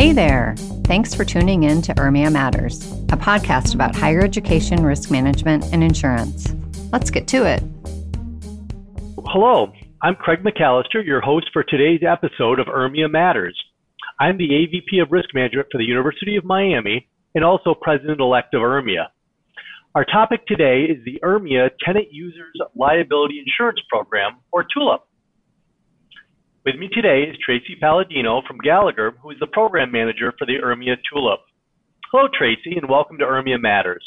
Hey there. Thanks for tuning in to URMIA Matters, a podcast about higher education, risk management, and insurance. Let's get to it. Hello, I'm Craig McAllister, your host for today's episode of URMIA Matters. I'm the AVP of Risk Management for the University of Miami and also President elect of URMIA. Our topic today is the URMIA Tenant Users Liability Insurance Program, or TULIP. With me today is Tracy Palladino from Gallagher, who is the program manager for the URMIA TULIP. Hello, Tracy, and welcome to URMIA Matters.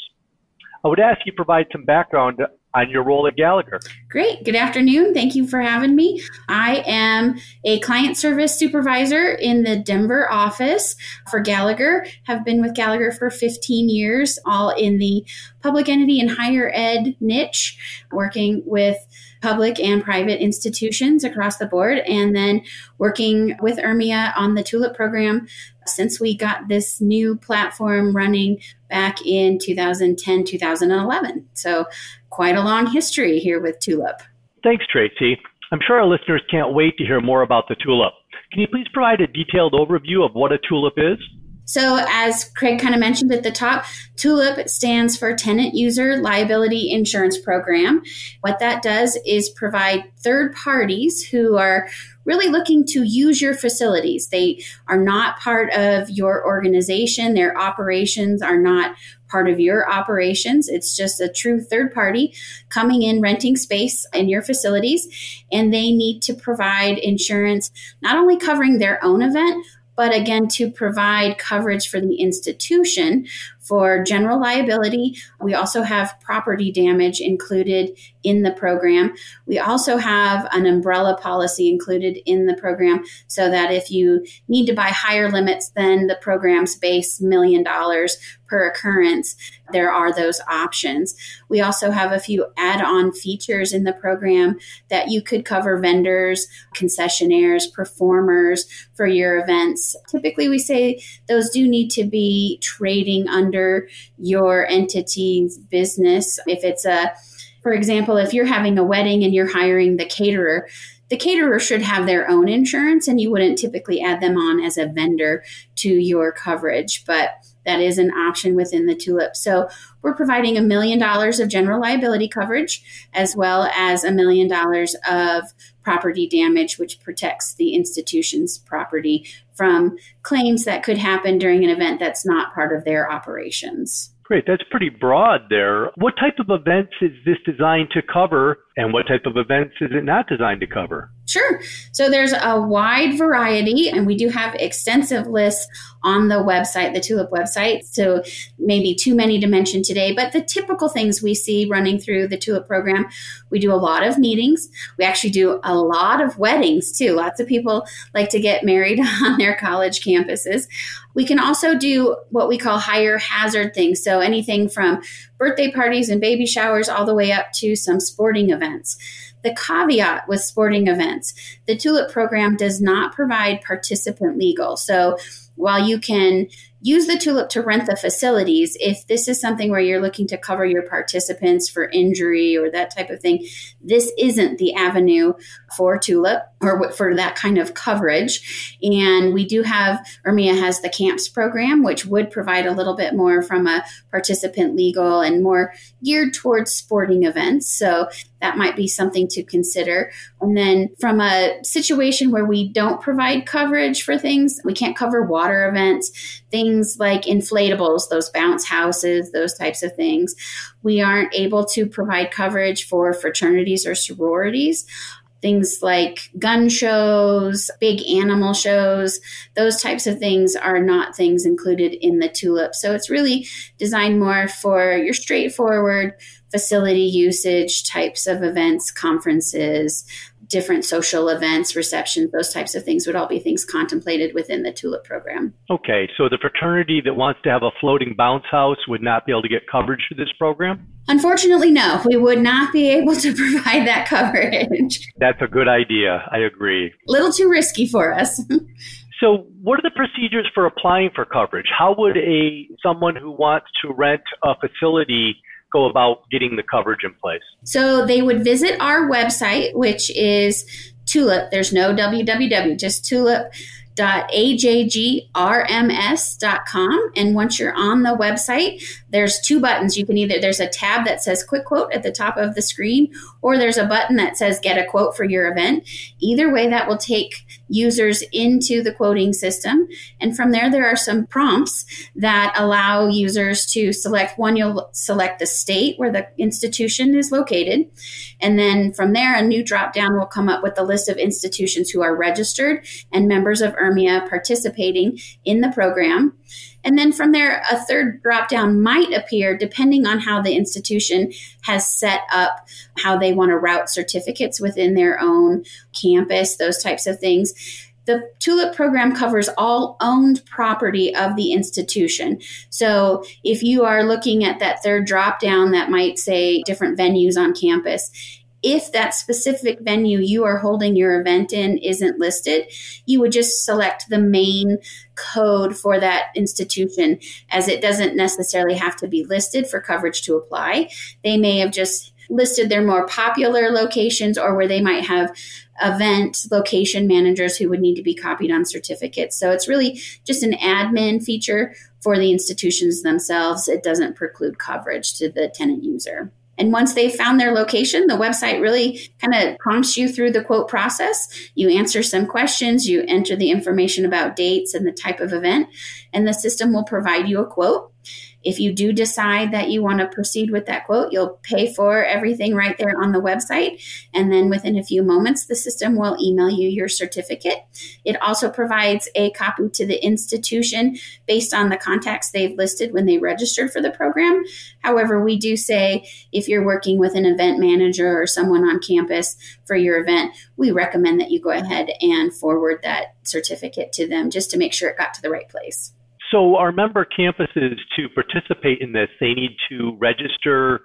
I would ask you to provide some background on your role at Gallagher. Great. Good afternoon. Thank you for having me. I am a client service supervisor in the Denver office for Gallagher. Have been with Gallagher for 15 years, all in the public entity and higher ed niche, working with public and private institutions across the board, and then working with URMIA on the TULIP program since we got this new platform running back in 2010, 2011. So, quite a long history here with TULIP. Thanks, Tracy. I'm sure our listeners can't wait to hear more about the TULIP. Can you please provide a detailed overview of what a TULIP is? So, as Craig kind of mentioned at the top, TULIP stands for Tenant User Liability Insurance Program. What that does is provide third parties who are really looking to use your facilities. They are not part of your organization, their operations are not part of your operations. It's just a true third party coming in, renting space in your facilities, and they need to provide insurance not only covering their own event, but again, to provide coverage for the institution for general liability. We also have property damage included in the program. We also have an umbrella policy included in the program so that if you need to buy higher limits than the program's base million dollars per occurrence, there are those options. We also have a few add on features in the program that you could cover vendors, concessionaires, performers for your events. Typically, we say those do need to be trading under your entity's business. If it's a for example, if you're having a wedding and you're hiring the caterer, the caterer should have their own insurance and you wouldn't typically add them on as a vendor to your coverage. But that is an option within the tulip. So we're providing a million dollars of general liability coverage as well as a million dollars of property damage, which protects the institution's property from claims that could happen during an event that's not part of their operations. Great. That's pretty broad there. What type of events is this designed to cover, and what type of events is it not designed to cover? Sure. So there's a wide variety, and we do have extensive lists on the website, the Tulip website. So maybe too many to mention today, but the typical things we see running through the Tulip program we do a lot of meetings. We actually do a lot of weddings too. Lots of people like to get married on their college campuses. We can also do what we call higher hazard things. So anything from birthday parties and baby showers all the way up to some sporting events. The caveat with sporting events, the TULIP program does not provide participant legal. So while you can use the tulip to rent the facilities. If this is something where you're looking to cover your participants for injury or that type of thing this isn't the avenue for tulip or for that kind of coverage. And we do have URMIA has the camps program which would provide a little bit more from a participant legal and more geared towards sporting events. So that might be something to consider. And then from a situation where we don't provide coverage for things, we can't cover water events, things like inflatables, those bounce houses, those types of things. We aren't able to provide coverage for fraternities or sororities things like gun shows, big animal shows, those types of things are not things included in the tulip. So it's really designed more for your straightforward facility usage types of events, conferences, different social events, receptions, those types of things would all be things contemplated within the TULIP program. Okay, so the fraternity that wants to have a floating bounce house would not be able to get coverage for this program? Unfortunately, no. We would not be able to provide that coverage. That's a good idea. I agree. A little too risky for us. So, what are the procedures for applying for coverage? How would a someone who wants to rent a facility go about getting the coverage in place? So they would visit our website, which is Tulip. There's no www, just Tulip www.ajgrms.com. And once you're on the website, there's two buttons. You can either, there's a tab that says quick quote at the top of the screen, or there's a button that says get a quote for your event. Either way, that will take users into the quoting system. And from there, there are some prompts that allow users to select one, you'll select the state where the institution is located. And then from there, a new drop down will come up with the list of institutions who are registered and members of URMIA participating in the program. And then from there, a third drop down might appear depending on how the institution has set up how they want to route certificates within their own campus, those types of things. The TULIP program covers all owned property of the institution. So if you are looking at that third drop down that might say different venues on campus, if that specific venue you are holding your event in isn't listed, you would just select the main code for that institution as it doesn't necessarily have to be listed for coverage to apply. They may have just listed their more popular locations or where they might have event location managers who would need to be copied on certificates. So it's really just an admin feature for the institutions themselves. It doesn't preclude coverage to the tenant user. And once they've found their location, the website really kind of prompts you through the quote process. You answer some questions, you enter the information about dates and the type of event, and the system will provide you a quote. If you do decide that you want to proceed with that quote, you'll pay for everything right there on the website. And then within a few moments, the system will email you your certificate. It also provides a copy to the institution based on the contacts they've listed when they registered for the program. However, we do say if you're working with an event manager or someone on campus for your event, we recommend that you go ahead and forward that certificate to them just to make sure it got to the right place. So, our member campuses to participate in this, they need to register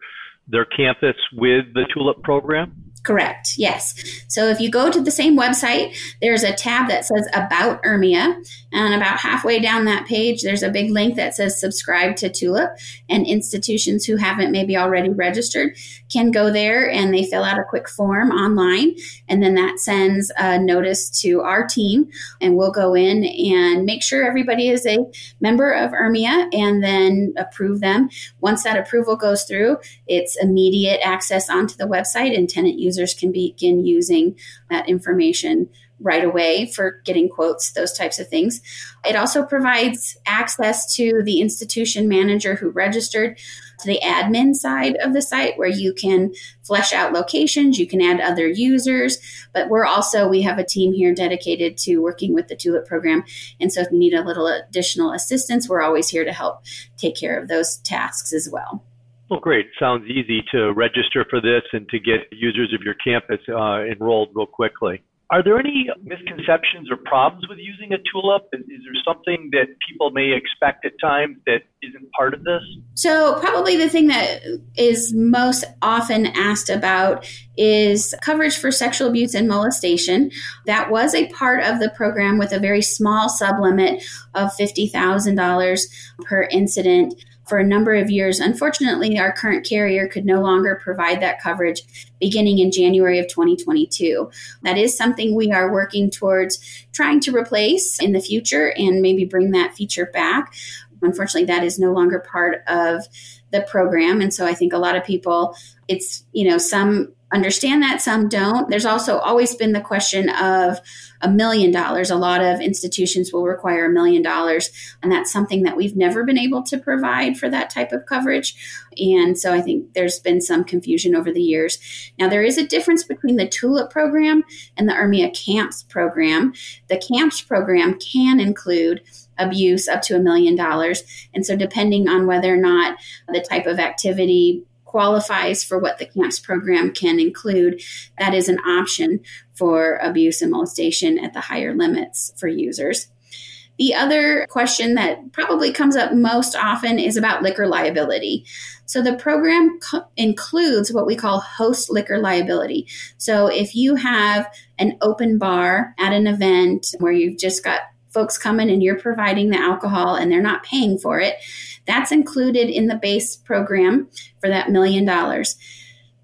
their campus with the TULIP program? Correct. Yes. So if you go to the same website, there's a tab that says About URMIA. And about halfway down that page, there's a big link that says Subscribe to Tulip. And institutions who haven't maybe already registered can go there and they fill out a quick form online. And then that sends a notice to our team. And we'll go in and make sure everybody is a member of URMIA and then approve them. Once that approval goes through, it's immediate access onto the website and tenant use users can begin using that information right away for getting quotes, those types of things. It also provides access to the institution manager who registered to the admin side of the site where you can flesh out locations, you can add other users, but we're also, we have a team here dedicated to working with the TULIP program. And so if you need a little additional assistance, we're always here to help take care of those tasks as well. Well, great. Sounds easy to register for this and to get users of your campus uh, enrolled real quickly. Are there any misconceptions or problems with using a TULIP? Is, is there something that people may expect at times that isn't part of this? So, probably the thing that is most often asked about is coverage for sexual abuse and molestation. That was a part of the program with a very small sublimit of $50,000 per incident for a number of years. Unfortunately, our current carrier could no longer provide that coverage beginning in January of 2022. That is something we are working towards trying to replace in the future and maybe bring that feature back. Unfortunately, that is no longer part of the program. And so I think a lot of people, it's, you know, some understand that, some don't. There's also always been the question of a million dollars. A lot of institutions will require a million dollars, and that's something that we've never been able to provide for that type of coverage. And so I think there's been some confusion over the years. Now, there is a difference between the TULIP program and the URMIA CAMPS program. The CAMPS program can include abuse up to a million dollars. And so, depending on whether or not the type of activity qualifies for what the CAMPS program can include, that is an option for abuse and molestation at the higher limits for users. The other question that probably comes up most often is about liquor liability. So the program co- includes what we call host liquor liability. So if you have an open bar at an event where you've just got folks coming and you're providing the alcohol and they're not paying for it, that's included in the base program for that million dollars.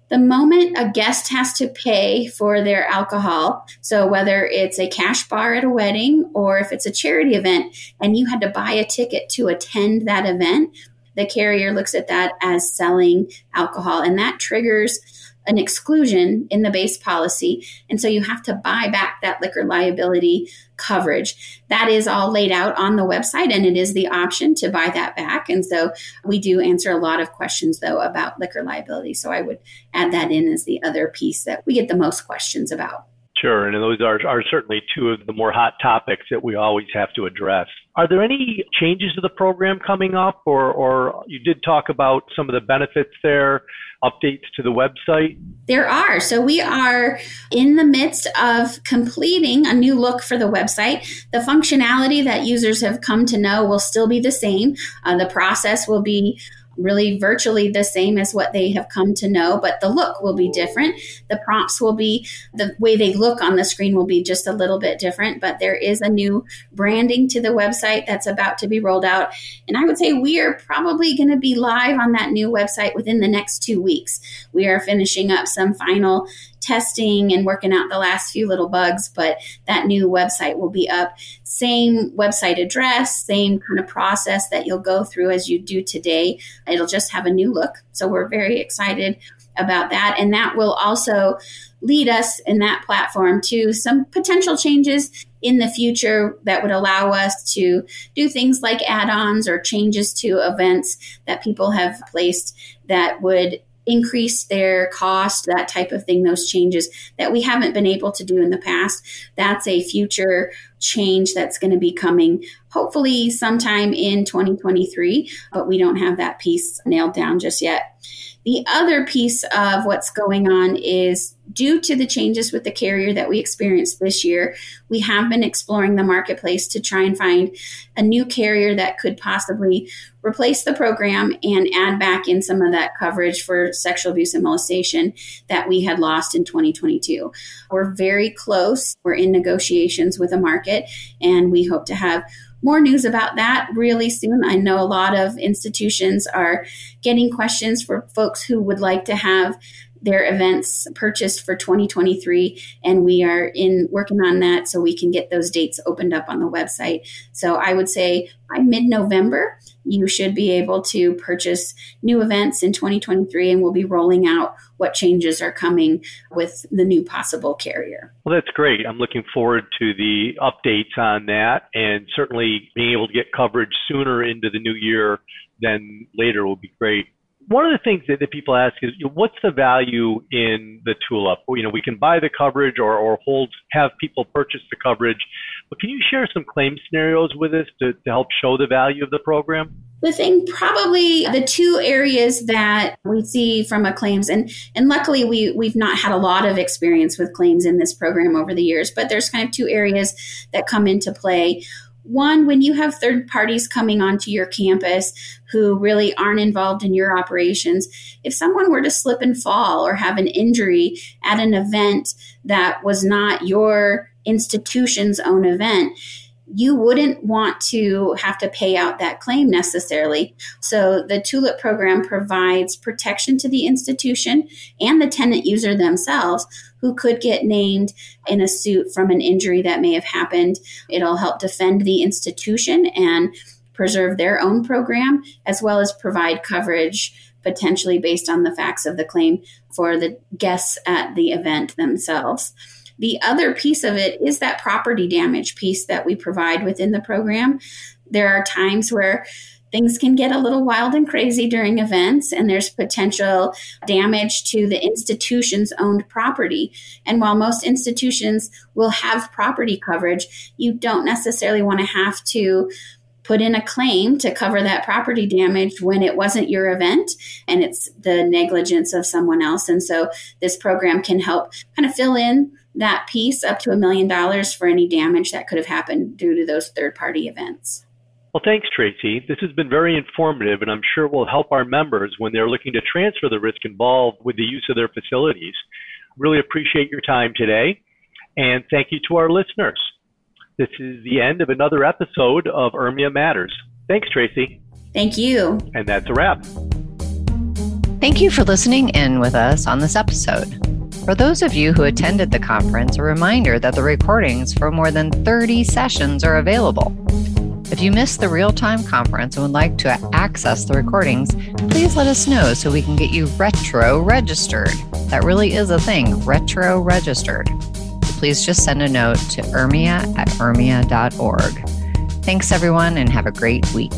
The moment a guest has to pay for their alcohol, so whether it's a cash bar at a wedding or if it's a charity event and you had to buy a ticket to attend that event, the carrier looks at that as selling alcohol and that triggers an exclusion in the base policy. And so you have to buy back that liquor liability coverage. That is all laid out on the website and it is the option to buy that back. And so we do answer a lot of questions though about liquor liability. So I would add that in as the other piece that we get the most questions about. Sure, and those are, are certainly two of the more hot topics that we always have to address. Are there any changes to the program coming up, or, or you did talk about some of the benefits there, updates to the website? There are. So we are in the midst of completing a new look for the website. The functionality that users have come to know will still be the same. Uh, the process will be really virtually the same as what they have come to know, but the look will be different. The prompts will be, the way they look on the screen will be just a little bit different, but there is a new branding to the website that's about to be rolled out. And I would say we are probably going to be live on that new website within the next two weeks. We are finishing up some final testing and working out the last few little bugs, but that new website will be up. Same website address, same kind of process that you'll go through as you do today. It'll just have a new look. So we're very excited about that. And that will also lead us in that platform to some potential changes in the future that would allow us to do things like add ons or changes to events that people have placed that would increase their cost, that type of thing, those changes that we haven't been able to do in the past. That's a future change that's going to be coming hopefully sometime in 2023, but we don't have that piece nailed down just yet. The other piece of what's going on is due to the changes with the carrier that we experienced this year, we have been exploring the marketplace to try and find a new carrier that could possibly replace the program and add back in some of that coverage for sexual abuse and molestation that we had lost in 2022. We're very close. We're in negotiations with a market, and we hope to have more news about that really soon. I know a lot of institutions are getting questions for folks who would like to have their events purchased for 2023 and we are in working on that so we can get those dates opened up on the website. So i would say by mid-november you should be able to purchase new events in 2023 and we'll be rolling out what changes are coming with the new possible carrier. Well that's great. I'm looking forward to the updates on that and certainly being able to get coverage sooner into the new year than later will be great one of the things that, that people ask is, you know, what's the value in the tulip? You know, we can buy the coverage or, or hold, have people purchase the coverage, but can you share some claim scenarios with us to, to help show the value of the program? The thing, probably the two areas that we see from a claims, and and luckily we we've not had a lot of experience with claims in this program over the years, but there's kind of two areas that come into play. One, when you have third parties coming onto your campus who really aren't involved in your operations, if someone were to slip and fall or have an injury at an event that was not your institution's own event, you wouldn't want to have to pay out that claim necessarily. So the TULIP program provides protection to the institution and the tenant user themselves who could get named in a suit from an injury that may have happened. It'll help defend the institution and preserve their own program as well as provide coverage potentially based on the facts of the claim for the guests at the event themselves. The other piece of it is that property damage piece that we provide within the program. There are times where things can get a little wild and crazy during events, and there's potential damage to the institution's owned property. And while most institutions will have property coverage, you don't necessarily want to have to put in a claim to cover that property damage when it wasn't your event and it's the negligence of someone else. And so this program can help kind of fill in that piece up to a million dollars for any damage that could have happened due to those third party events. Well, thanks, Tracy. This has been very informative, and I'm sure will help our members when they're looking to transfer the risk involved with the use of their facilities. Really appreciate your time today, and thank you to our listeners. This is the end of another episode of URMIA Matters. Thanks, Tracy. Thank you. And that's a wrap. Thank you for listening in with us on this episode. For those of you who attended the conference, a reminder that the recordings for more than 30 sessions are available. If you missed the real time conference and would like to access the recordings, please let us know so we can get you retro registered. That really is a thing, retro registered. Please just send a note to urmia at urmia.org. Thanks, everyone, and have a great week.